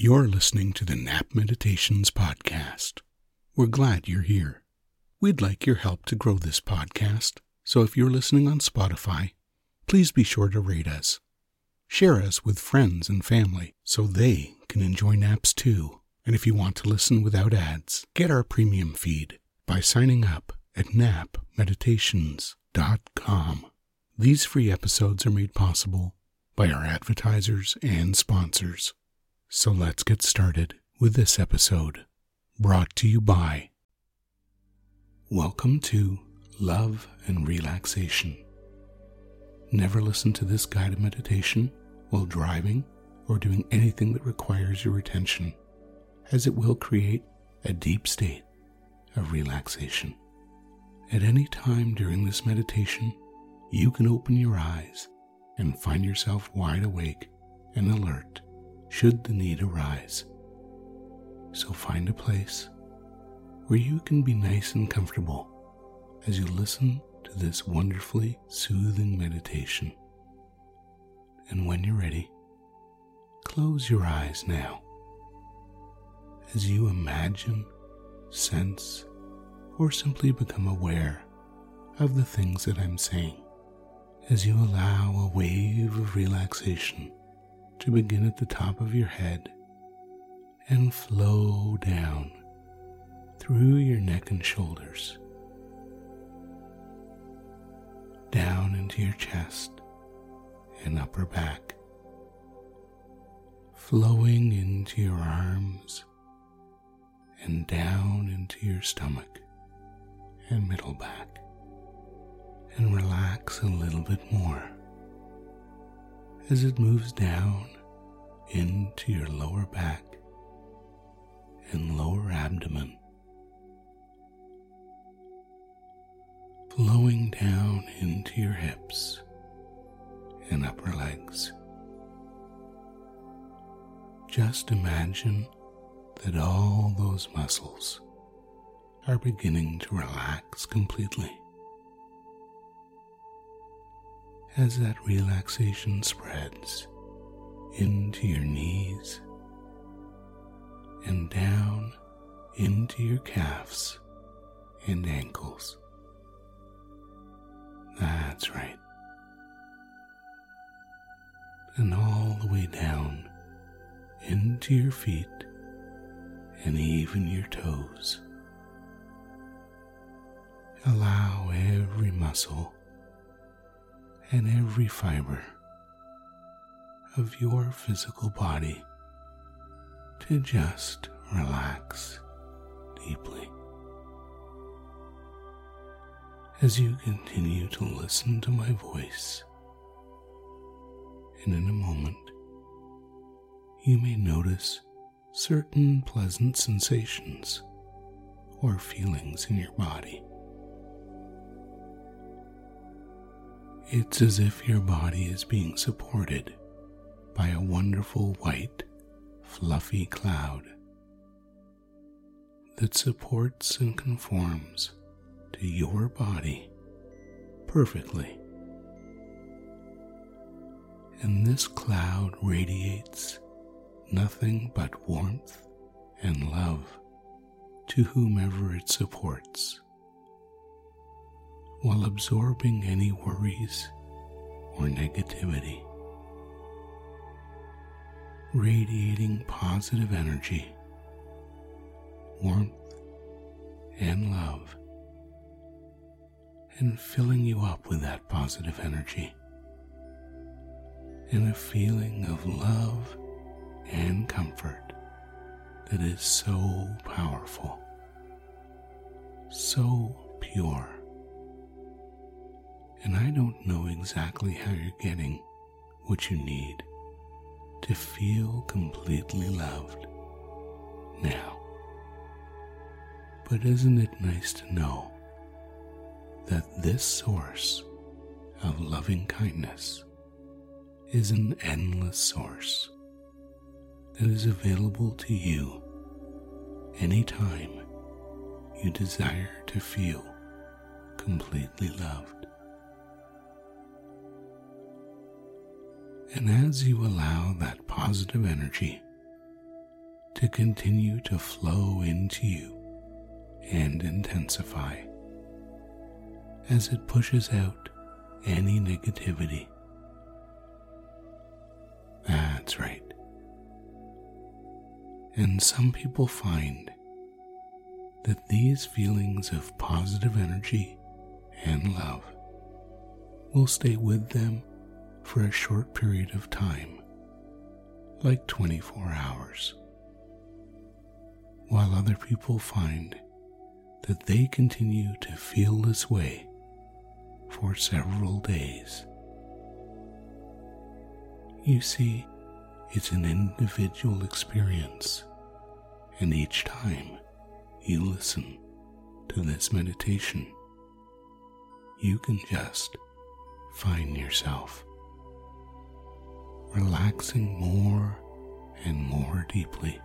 You're listening to the Nap Meditations Podcast. We're glad you're here. We'd like your help to grow this podcast, so if you're listening on Spotify, please be sure to rate us. Share us with friends and family so they can enjoy naps too. And if you want to listen without ads, get our premium feed by signing up at napmeditations.com. These free episodes are made possible by our advertisers and sponsors. So let's get started with this episode, brought to you by Welcome to Love and Relaxation. Never listen to this guided meditation while driving or doing anything that requires your attention, as it will create a deep state of relaxation. At any time during this meditation, you can open your eyes and find yourself wide awake and alert should the need arise. So find a place where you can be nice and comfortable as you listen to this wonderfully soothing meditation. And when you're ready, close your eyes now as you imagine, sense, or simply become aware of the things that I'm saying as you allow a wave of relaxation to begin at the top of your head and flow down through your neck and shoulders, down into your chest and upper back, flowing into your arms and down into your stomach and middle back, and relax a little bit more as it moves down into your lower back and lower abdomen, flowing down into your hips and upper legs. Just imagine that all those muscles are beginning to relax completely. As that relaxation spreads into your knees and down into your calves and ankles. That's right. And all the way down into your feet and even your toes. Allow every muscle and every fiber of your physical body to just relax deeply. As you continue to listen to my voice, and in a moment, you may notice certain pleasant sensations or feelings in your body. It's as if your body is being supported by a wonderful white, fluffy cloud that supports and conforms to your body perfectly. And this cloud radiates nothing but warmth and love to whomever it supports while absorbing any worries or negativity, radiating positive energy, warmth, and love, and filling you up with that positive energy. And a feeling of love and comfort that is so powerful, so pure and I don't know exactly how you're getting what you need to feel completely loved now. But isn't it nice to know that this source of loving kindness is an endless source that is available to you anytime you desire to feel completely loved. And as you allow that positive energy to continue to flow into you and intensify as it pushes out any negativity. That's right. And some people find that these feelings of positive energy and love will stay with them for a short period of time, like 24 hours, while other people find that they continue to feel this way for several days. You see, it's an individual experience, and each time you listen to this meditation, you can just find yourself relaxing more and more deeply.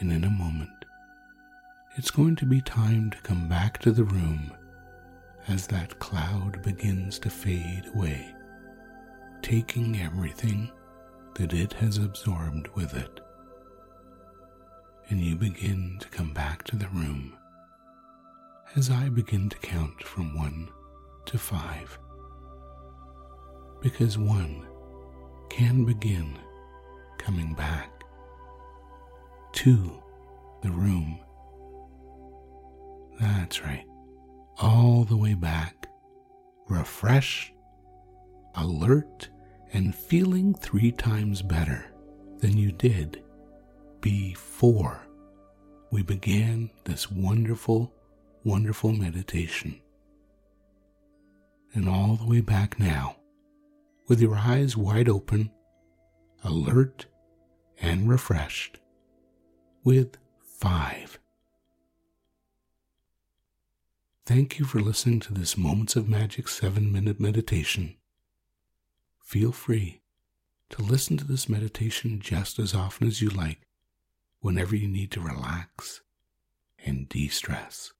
And in a moment, it's going to be time to come back to the room as that cloud begins to fade away, taking everything that it has absorbed with it. And you begin to come back to the room as I begin to count from one to five. Because one can begin coming back to the room. That's right, all the way back, refreshed, alert, and feeling three times better than you did before we began this wonderful, wonderful meditation. And all the way back now, with your eyes wide open, alert, and refreshed, with five. Thank you for listening to this Moments of Magic 7 minute meditation. Feel free to listen to this meditation just as often as you like whenever you need to relax and de stress.